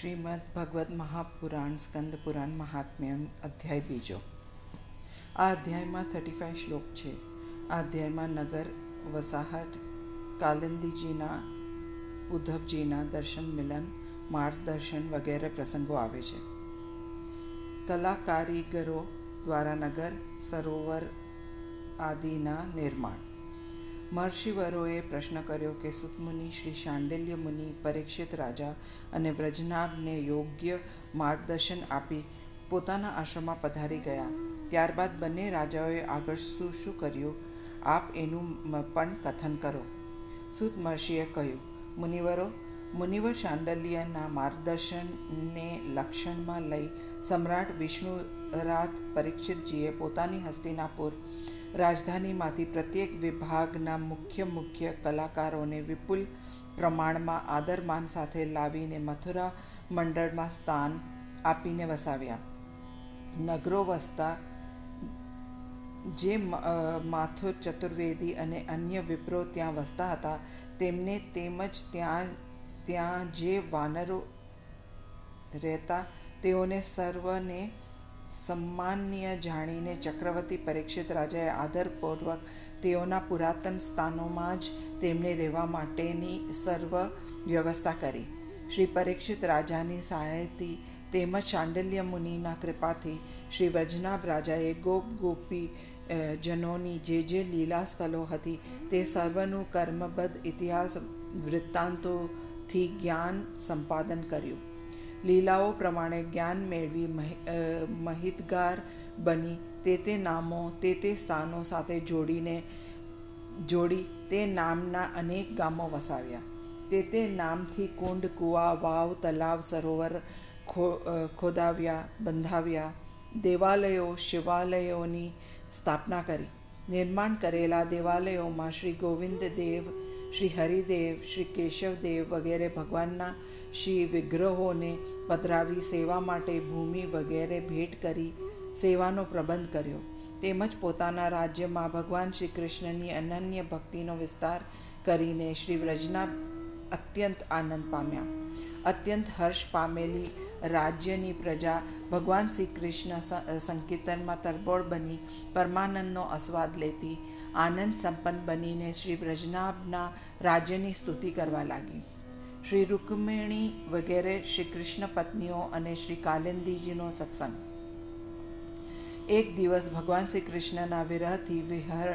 શ્રીમદ ભગવદ્ મહાપુરાણ, સ્કંદ પુરાણ મહાત્મ્ય અધ્યાય બીજો. આ અધ્યાયમાં થર્ટી ફાઇવ શ્લોક છે. આ અધ્યાયમાં નગર, વસાહત, કાલિંદીજીના, ઉદ્ધવજીના દર્શન મિલન, માર્ગદર્શન વગેરે પ્રસંગો આવે છે. કલા કારીગરો દ્વારા નગર, સરોવર આદિના નિર્માણ. મહર્ષિવરોએ પ્રશ્ન કર્યો કે સુતમુનિ શ્રી શાંડિલ્ય મુનિ પરીક્ષિત રાજા અને વ્રજનાભને યોગ્ય માર્ગદર્શન આપી પોતાના આશ્રમમાં પધારી ગયા. ત્યારબાદ બંને રાજાઓએ આગળ શું શું કર્યું, આપ એનું પણ કથન કરો. સુત મહર્ષિએ કહ્યું, મુનિવરો, મુનિવર શાંડલ્યના માર્ગદર્શનને લક્ષણમાં લઈ સમ્રાટ વિષ્ણુરાત પરીક્ષિતજીએ પોતાની હસ્તિનાપુર રાજધાનીમાંથી પ્રત્યેક વિભાગના મુખ્ય મુખ્ય કલાકારોને વિપુલ પ્રમાણમાં આદરમાન સાથે લાવીને મથુરા મંડળમાં સ્થાન આપીને વસાવ્યા. નગરો વસતા જે માથુર ચતુર્વેદી અને અન્ય વિપ્રો ત્યાં વસતા હતા, તેમને તેમજ ત્યાં ત્યાં જે વાનરો રહેતા, તેઓને સર્વને સન્માનીય જાણીને ચક્રવર્તી પરીક્ષિત રાજાએ આદરપૂર્વક તેઓના પુરાતન સ્થાનોમાં જ તેમને રહેવા માટેની સર્વ વ્યવસ્થા કરી. શ્રી પરીક્ષિત રાજાની સહાયથી તેમજ શાંડલ્ય મુનિના કૃપાથી શ્રી વજનાભ રાજાએ ગોપ ગોપી જનોની જે જે લીલા સ્થળો હતી તે સર્વનું કર્મબદ્ધ ઇતિહાસ વૃત્તાંતોથી જ્ઞાન સંપાદન કર્યું. લીલાઓ પ્રમાણે જ્ઞાન મેળવી મહિતગાર બની તે તે નામો, તે તે સ્થાનો સાથે જોડીને, જોડી તે નામના અનેક ગામો વસાવ્યા. તે તે નામથી કુંડ, કુવા, વાવ, તલાવ, સરોવર ખોદાવ્યા, બંધાવ્યા. દેવાલયો, શિવાલયોની સ્થાપના કરી. નિર્માણ કરેલા દેવાલયોમાં શ્રી ગોવિંદ દેવ શ્રી હરિદેવ, શ્રી કેશવદેવ વગેરે ભગવાનના શ્રી વિગ્રહોને પધરાવી સેવા માટે ભૂમિ વગેરે ભેટ કરી સેવાનો પ્રબંધ કર્યો. તેમજ પોતાના રાજ્યમાં ભગવાન શ્રી કૃષ્ણની અનન્ય ભક્તિનો વિસ્તાર કરીને શ્રી વ્રજના અત્યંત આનંદ પામ્યા. અત્યંત હર્ષ પામેલી રાજ્યની પ્રજા ભગવાન શ્રી કૃષ્ણ સંકીર્તનમાં તરબોળ બની, પરમાનંદનો આસ્વાદ લેતી આનંદ સંપન્ન બનીને શ્રી વ્રજનાભના રાજ્યની સ્તુતિ કરવા લાગી. શ્રી રૂકમિણી વગેરે શ્રી કૃષ્ણ પત્નીઓ અને શ્રી કાલિંદીજીનો સત્સંગ. એક દિવસ ભગવાન શ્રી કૃષ્ણના વિરહથી વિહર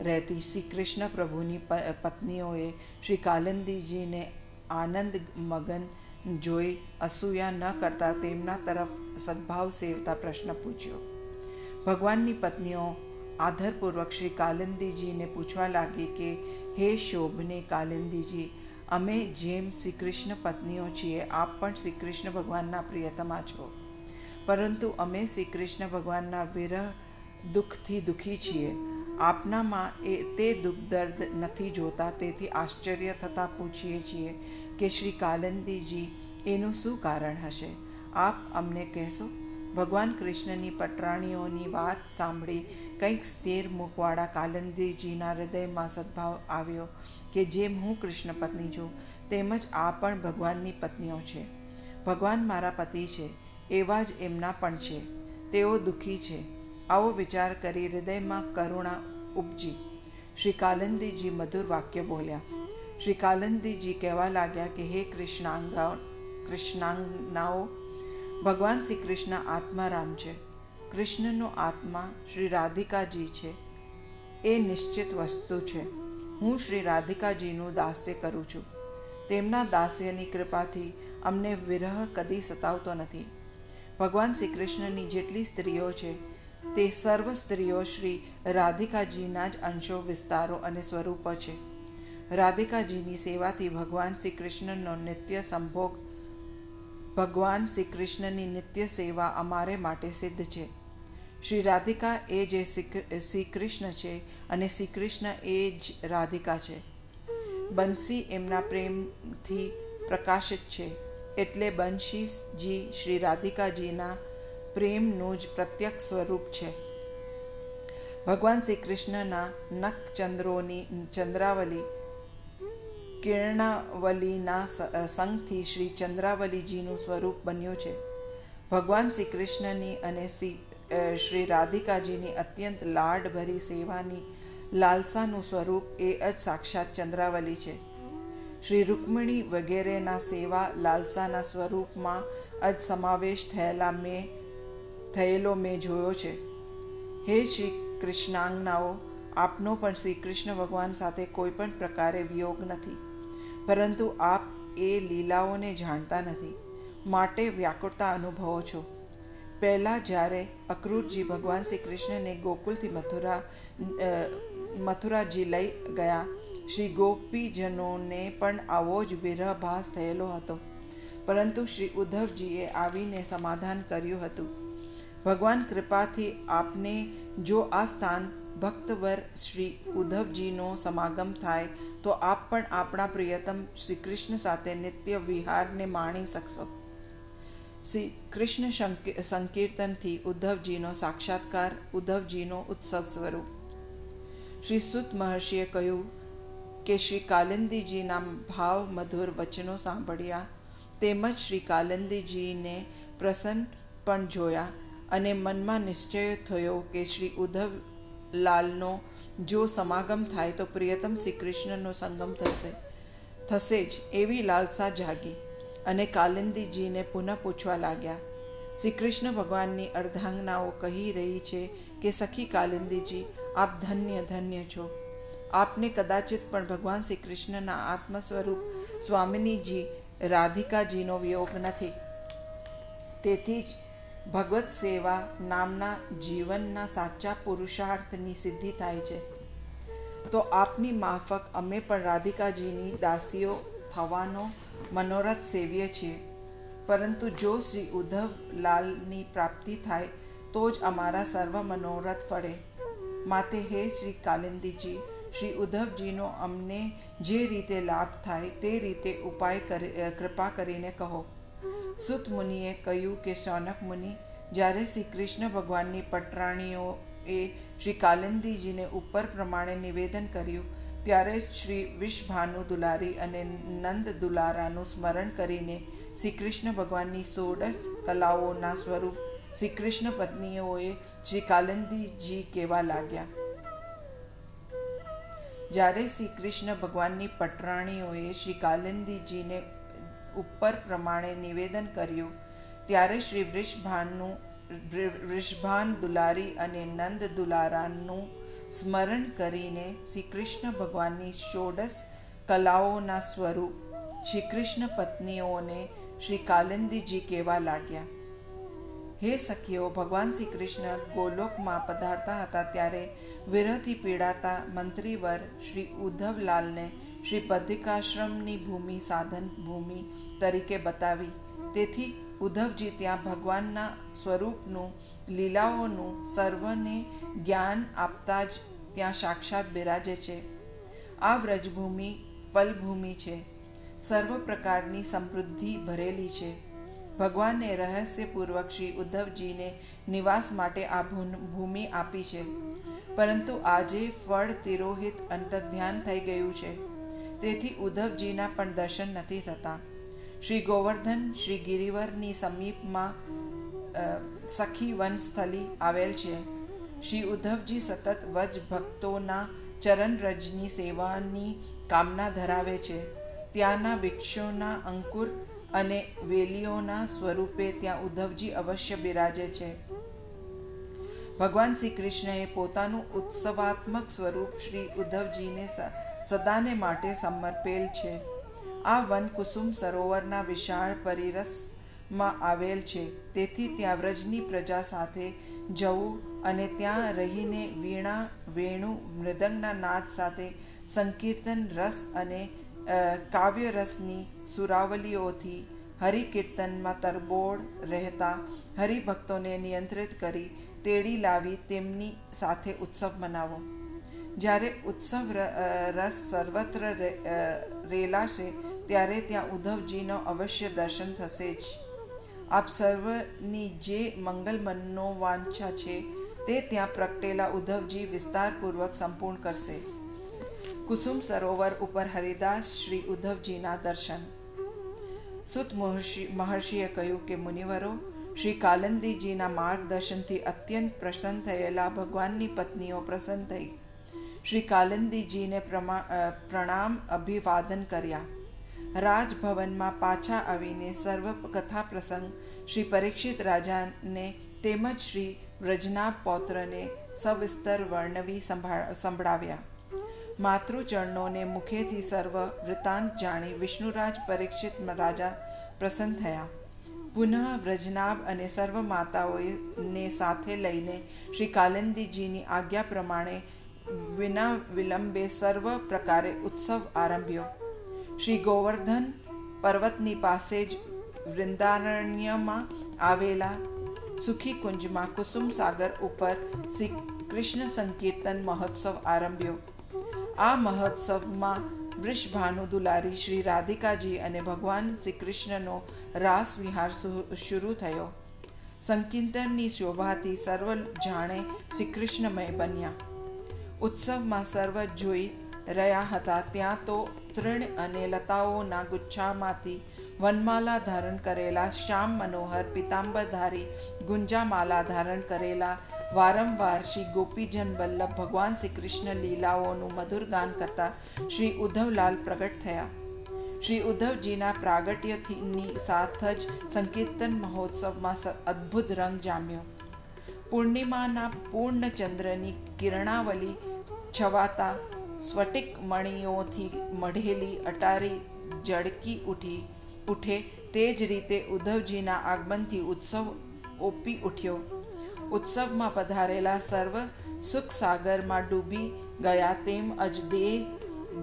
રહેતી શ્રી કૃષ્ણ પ્રભુની પત્નીઓએ શ્રી કાલિંદીજીને આનંદ મગન જોઈ અસૂયા ન કરતા તેમના તરફ સદભાવ સેવતા પ્રશ્ન પૂછ્યો. ભગવાનની પત્નીઓ આધરપૂર્વક શ્રી કાલિંદીજીને પૂછવા લાગી કે, હે શોભને કાલિંદીજી અમે જેમ શ્રી કૃષ્ણ પત્નીઓ છીએ, આપ પણ શ્રી કૃષ્ણ ભગવાનના પ્રિયતમા છો. પરંતુ અમે શ્રી કૃષ્ણ ભગવાનના વિરહ દુઃખથી દુઃખી છીએ. આપનામાં એ તે દુઃખ દર્દ નથી જોતા, તેથી આશ્ચર્ય થતાં પૂછીએ છીએ કે શ્રી કાલંદીજી, એનું શું કારણ હશે? આપ અમને કહેશો? ભગવાન કૃષ્ણની પટરાણીઓની વાત સાંભળી કંઈક સ્થિર મુખવાળા કાલંદીજીના હૃદયમાં સદભાવ આવ્યો કે જેમ હું કૃષ્ણ પત્ની છું તેમજ આ પણ ભગવાનની પત્નીઓ છે. ભગવાન મારા પતિ છે, એવા જ એમના પણ છે. તેઓ દુઃખી છે. આવો વિચાર કરી હૃદયમાં કરુણા ઉપજી. શ્રી કાલંદીજી મધુર વાક્ય બોલ્યા. શ્રી કાલંદીજી કહેવા લાગ્યા કે, હે કૃષ્ણાંગા, કૃષ્ણાંગનાઓ ભગવાન શ્રી કૃષ્ણ આત્મારામ છે. કૃષ્ણનો આત્મા શ્રી રાધિકાજી છે. એ નિશ્ચિત વસ્તુ છે. હું શ્રી રાધિકાજીનું દાસ્ય કરું છું. તેમના દાસ્યની કૃપાથી અમને વિરહ કદી સતાવતો નથી. ભગવાન શ્રી કૃષ્ણની જેટલી સ્ત્રીઓ છે, તે સર્વ સ્ત્રીઓ શ્રી રાધિકાજીના જ અંશો, વિસ્તારો અને સ્વરૂપો છે. રાધિકાજીની સેવાથી ભગવાન શ્રી કૃષ્ણનો નિત્ય સંભોગ ભગવાન શ્રી કૃષ્ણની નિત્ય સેવા અમારે માટે સિદ્ધ છે. શ્રી રાધિકા એ જે શ્રી કૃષ્ણ છે અને શ્રી કૃષ્ણ એ જ રાધિકા છે. બંસી એમના પ્રેમથી પ્રકાશિત છે. એટલે બંશીજી શ્રી રાધિકાજીના પ્રેમનું જ પ્રત્યક્ષ સ્વરૂપ છે. ભગવાન શ્રી કૃષ્ણના નખ ચંદ્રોની ચંદ્રાવલી કિરણાવલીના સંઘથી શ્રી ચંદ્રાવલીજીનું સ્વરૂપ બન્યું છે. ભગવાન શ્રી કૃષ્ણની અને શ્રી રાધિકાજીની અત્યંત લાડભરી સેવાની લાલસાનું સ્વરૂપ એ જ સાક્ષાત ચંદ્રાવલી છે. શ્રી રૂકમિણી વગેરેના સેવા લાલસાના સ્વરૂપમાં જ સમાવેશ થયેલા મેં, થયેલો મેં જોયો છે. હે શ્રી કૃષ્ણાંગનાઓ, આપનો પણ શ્રી કૃષ્ણ ભગવાન સાથે કોઈ પણ પ્રકારે વિયોગ નથી. પરંતુ આપ એ લીલાઓને જાણતા નથી, માટે વ્યાકુળતા અનુભવો છો. પહેલાં જ્યારે અક્રૂરજી ભગવાન શ્રી કૃષ્ણને ગોકુલથી મથુરા મથુરાજી લઈ ગયા, શ્રી ગોપીજનોને પણ આવો જ વિરહભાસ થયેલો હતો. પરંતુ શ્રી ઉદ્ધવજીએ આવીને સમાધાન કર્યું હતું. ભગવાન કૃપાથી આપને જો આ સ્થાન ભક્તવર શ્રી ઉદ્ધવજીનો સમાગમ થાય તો આપ પણ આપણા પ્રિયતમ શ્રી કૃષ્ણ સાથે નિત્ય વિહારને માણી શકશો. શ્રી કૃષ્ણ સંકીર્તનથી ઉદ્ધવજીનો સાક્ષાત્કાર, ઉદ્ધવજીનો ઉત્સવ સ્વરૂપ. શ્રી સુત મહર્ષિએ કહ્યું કે શ્રી કાલિંદીજીના ભાવ મધુર વચનો સાંભળ્યા તેમજ શ્રી કાલિંદીજીને પ્રસન્ન પણ જોયા અને મનમાં નિશ્ચય થયો કે શ્રી ઉદ્ધવલાલનો લાલનો જો સમાગમ થાય તો પ્રિયતમ શ્રી કૃષ્ણનો સંગમ થશે. થશે જ એવી લાલસા જાગી અને કાલિંદીજીને પુનઃ પૂછવા લાગ્યા શ્રી કૃષ્ણ ભગવાનની અર્ધાંગનાઓ કહી રહી છે કે સખી કાલિંદીજી, આપ ધન્ય ધન્ય છો. આપને કદાચિત પણ ભગવાન શ્રી કૃષ્ણના આત્મ સ્વરૂપ સ્વામિનીજી રાધિકાજીનો વિયોગ નથી. તેથી જ ભગવત સેવા નામના જીવનના સાચા પુરુષાર્થની સિદ્ધિ થાય છે. તો આપની માફક અમે પણ રાધિકાજીની દાસીઓ થવાનો મનોરથ સેવીએ છીએ. પરંતુ જો શ્રી ઉદ્ધવલાલની પ્રાપ્તિ થાય, તો જ અમારા સર્વ મનોરથ ફળે. માતે હે શ્રી કાલિંદીજી, શ્રી ઉદ્ધવજીનો અમને જે રીતે લાભ થાય તે રીતે ઉપાય કૃપા કરીને કહો. સુત મુનિએ કહ્યું કે શૌનક મુનિ, જ્યારે શ્રી કૃષ્ણ ભગવાનની પટરાણીઓએ શ્રી કાલંદીજીને ઉપર પ્રમાણે નિવેદન કર્યું, ત્યારે શ્રી વિષભાનુ દુલારી અને નંદ દુલારાનું સ્મરણ કરીને શ્રી કૃષ્ણ ભગવાનની સોળસ કલાઓના સ્વરૂપ શ્રી કૃષ્ણ પત્નીઓએ શ્રી કાલંદીજી કહેવા લાગ્યા. જ્યારે શ્રી કૃષ્ણ ભગવાનની પટરાણીઓએ શ્રી કાલિંદીજીને ઉપર પ્રમાણે નિવેદન કર્યું. ત્યારે શ્રી વૃષભાનનું વૃષભાન દુલારી અને નંદ દુલારાનું સ્મરણ કરીને શ્રી કૃષ્ણ ભગવાનની ષોડશ કલાઓના સ્વરૂપ શ્રી કૃષ્ણ પત્નીઓને શ્રી કાલિંદીજી કહેવા લાગ્યા. હે સખીઓ, ભગવાન શ્રી કૃષ્ણ ગોલોકમાં પધારતા હતા ત્યારે વિરહથી પીડાતા મંત્રીવર શ્રી ઉદ્ધવલાલને શ્રી પદ્ધિકાશ્રમની ભૂમિ સાધન ભૂમિ તરીકે બતાવી. તેથી ઉદ્ધવજી ત્યાં ભગવાનના સ્વરૂપનું, લીલાઓનું સર્વને જ્ઞાન આપતા જ ત્યાં સાક્ષાત બિરાજે છે. આ વ્રજભૂમિ ફલભૂમિ છે. સર્વ પ્રકારની સમૃદ્ધિ ભરેલી છે. ભગવાને રહસ્યપૂર્વક શ્રી ઉદ્ધવજીને નિવાસ માટે આ ભૂમિ આપી છે. પરંતુ આજે ફળ તિરોહિત અંતર્ધ્યાન થઈ ગયું છે. તેથી ઉદ્ધવજીના પણ દર્શન નથી થતા. શ્રી ગોવર્ધન શ્રી ગિરિવરની સમીપમાં સખી વનસ્થલી આવેલ છે. શ્રી ઉદ્ધવજી સતત વજ ભક્તોના ચરણરજની સેવાની કામના ધરાવે છે. ત્યાંના વૃક્ષોના અંકુર અને વેલીઓના સ્વરૂપે ત્યાં ઉદ્ધવજી અવશ્ય બિરાજે છે. ભગવાન શ્રી કૃષ્ણએ પોતાનું ઉત્સવાત્મક સ્વરૂપ શ્રી ઉદ્ધવજીને સદાને માટે સમર્પેલ છે. આ વન કુસુમ સરોવરના વિશાળ પરિરસમાં આવેલ છે. તેથી ત્યાં વ્રજની પ્રજા સાથે જવું અને ત્યાં રહીને વીણા, વેણુ, મૃદંગના નાદ સાથે સંકીર્તન રસ અને કાવ્યરસની સુરાવલીઓથી હરિકીર્તનમાં તરબોળ રહેતા હરિભક્તોને નિયંત્રિત કરી તેડી લાવી તેમની સાથે ઉત્સવ મનાવો. જ્યારે ઉત્સવ રસ સર્વત્ર રેલાશે, ત્યારે ત્યાં ઉદ્ધવજીનો અવશ્ય દર્શન થશે જ. આપ સર્વની જે મંગલ મનનો વાંછા છે, તે ત્યાં પ્રગટેલા ઉદ્ધવજી વિસ્તારપૂર્વક સંપૂર્ણ કરશે. કુસુમ સરોવર ઉપર હરિદાસ શ્રી ઉદ્ધવજીના દર્શન. સુત મહર્ષિ, મહર્ષિએ કહ્યું કે, મુનિવરો શ્રી કાલંદીજીના માર્ગદર્શનથી અત્યંત પ્રસન્ન થયેલા ભગવાનની પત્નીઓ પ્રસન્ન થઈ. શ્રી કાલંદીજીને પ્રણામ, અભિવાદન કર્યા. રાજભવનમાં પાછા આવીને સર્વ કથા પ્રસંગ શ્રી પરીક્ષિત રાજાને તેમજ શ્રી વ્રજનાભ પૌત્રને સવિસ્તર વર્ણવી સંભળાવ્યા. માતૃચરણોને મુખેથી સર્વ વૃત્તાંત જાણી વિષ્ણુરાજ પરીક્ષિત રાજા પ્રસન્ન થયા. પુનઃ વ્રજનાભ અને સર્વ માતાઓને સાથે લઈને શ્રી કાલિંદીજીની આજ્ઞા પ્રમાણે વિના વિલંબે સર્વ પ્રકારે ઉત્સવ આરંભ્યો. શ્રી ગોવર્ધન પર્વતની પાસે જ વૃંદારણ્યમાં આવેલા સુખી કુંજમાં કુસુમ સાગર ઉપર શ્રી કૃષ્ણ સંકીર્તન મહોત્સવ આરંભ્યો. આ મહોત્સવમાં વૃષભાનુ દુલારી, શ્રી રાધિકાજી અને ભગવાન શ્રી કૃષ્ણનો રાસ વિહાર શરૂ થયો. સંકીર્તનની શોભાથી સર્વ જાણે શ્રી કૃષ્ણમય બન્યા. ઉત્સવમાં સર્વ જોઈ રહ્યા હતા. ત્યાં તો તૃણ અને લતાઓના ગુચ્છામાંથી વનમાલા ધારણ કરેલા શ્યામ મનોહર, પિતાંબરધારી ગુંજામાલા ધારણ કરેલા વારંવાર શ્રી ગોપીજન વલ્લભ ભગવાન શ્રી કૃષ્ણ લીલાઓનું મધુર ગાન કરતા શ્રી ઉદ્ધવલાલ પ્રગટ થયા. શ્રી ઉદ્ધવજીના પ્રાગટ્યની સાથ જ સંકીર્તન મહોત્સવમાં અદ્ભુત રંગ જામ્યો. પૂર્ણિમાના પૂર્ણ ચંદ્રની કિરણાવલી છવાતા સ્ફટિક મણીઓથી મઢેલી અટારી જડકી ઉઠી ઉઠે તે જ રીતે ઉદ્ધવજીના આગમનથી ઉત્સવ ઓપી ઉઠ્યો. ઉત્સવમાં પધારેલા સર્વ સુખ સાગરમાં ડૂબી ગયા તેમ જ દેહ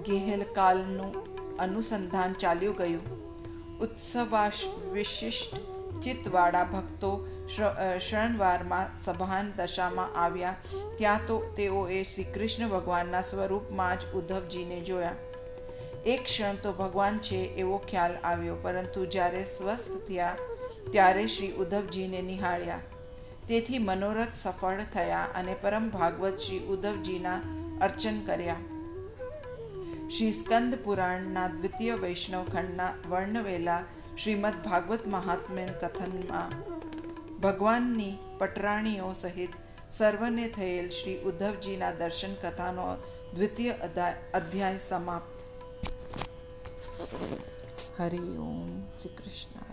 ગેહલકાલનું અનુસંધાન ચાલ્યું ગયું. ઉત્સવાશ વિશિષ્ટ ચિત્તવાળા ભક્તો શરણવારમાં સભાન દશામાં આવ્યા. ત્યાં તો તેઓએ શ્રી કૃષ્ણ ભગવાનના સ્વરૂપમાં જ ઉદ્ધવજીને જોયા. એક ક્ષણ તો ભગવાન છે એવો ખ્યાલ આવ્યો, પરંતુ જ્યારે સ્વસ્થ થયા ત્યારે શ્રી ઉદ્ધવજીને નિહાળ્યા. તેથી મનોરથ સફળ થયા અને પરમ ભાગવત શ્રી ઉદ્ધવજીના અર્ચન કર્યા. શ્રી સ્કંદ પુરાણના દ્વિતીય વૈષ્ણવ ખંડના વર્ણવેલા શ્રીમદ ભાગવત મહાત્મ્ય કથનમાં ભગવાનની પટરાણીઓ સહિત સર્વને થયેલ શ્રી ઉદ્ધવજીના દર્શન કથાનો દ્વિતીય અધ્યાય સમાપ્ત હરિ ઓમ શ્રી કૃષ્ણ